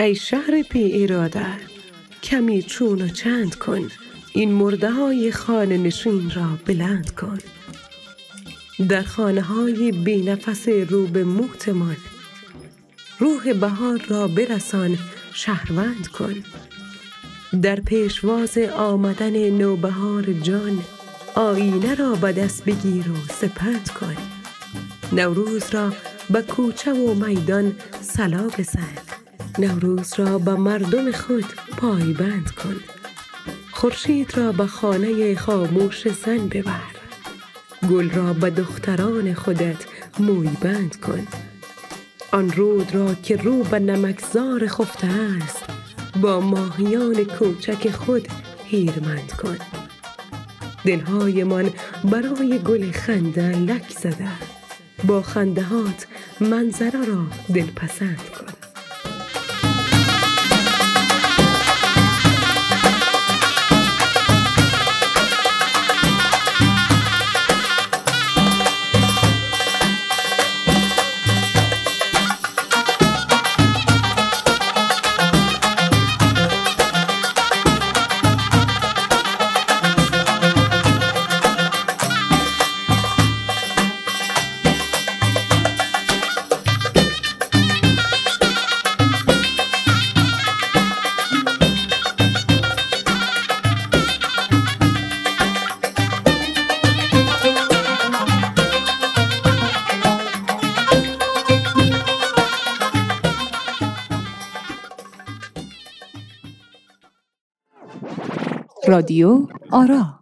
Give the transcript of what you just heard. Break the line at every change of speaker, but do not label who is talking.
ای شهر بی اراده کمی چون و چند کن. این مرده های خانه نشین را بلند کن. در خانه های بی نفس رو به موتمان روح بهار را برسان شهروند کن. در پیشواز آمدن نوبهار جان آینه را به دست بگیر و سپند کن. نوروز را به کوچه و میدان صلا بزن. نوروز را به مردم خود پایبند کن. خورشید را به خانه خاموش زن ببر. گل را به دختران خودت موی بند کن. آن رود را که رو به نمکزار خفته است با ماهیان کوچک خود هیرمند کن. دلهایمان برای گل خنده لک زده با خندهات منظره را دلپسند کن.
رادیو آرا.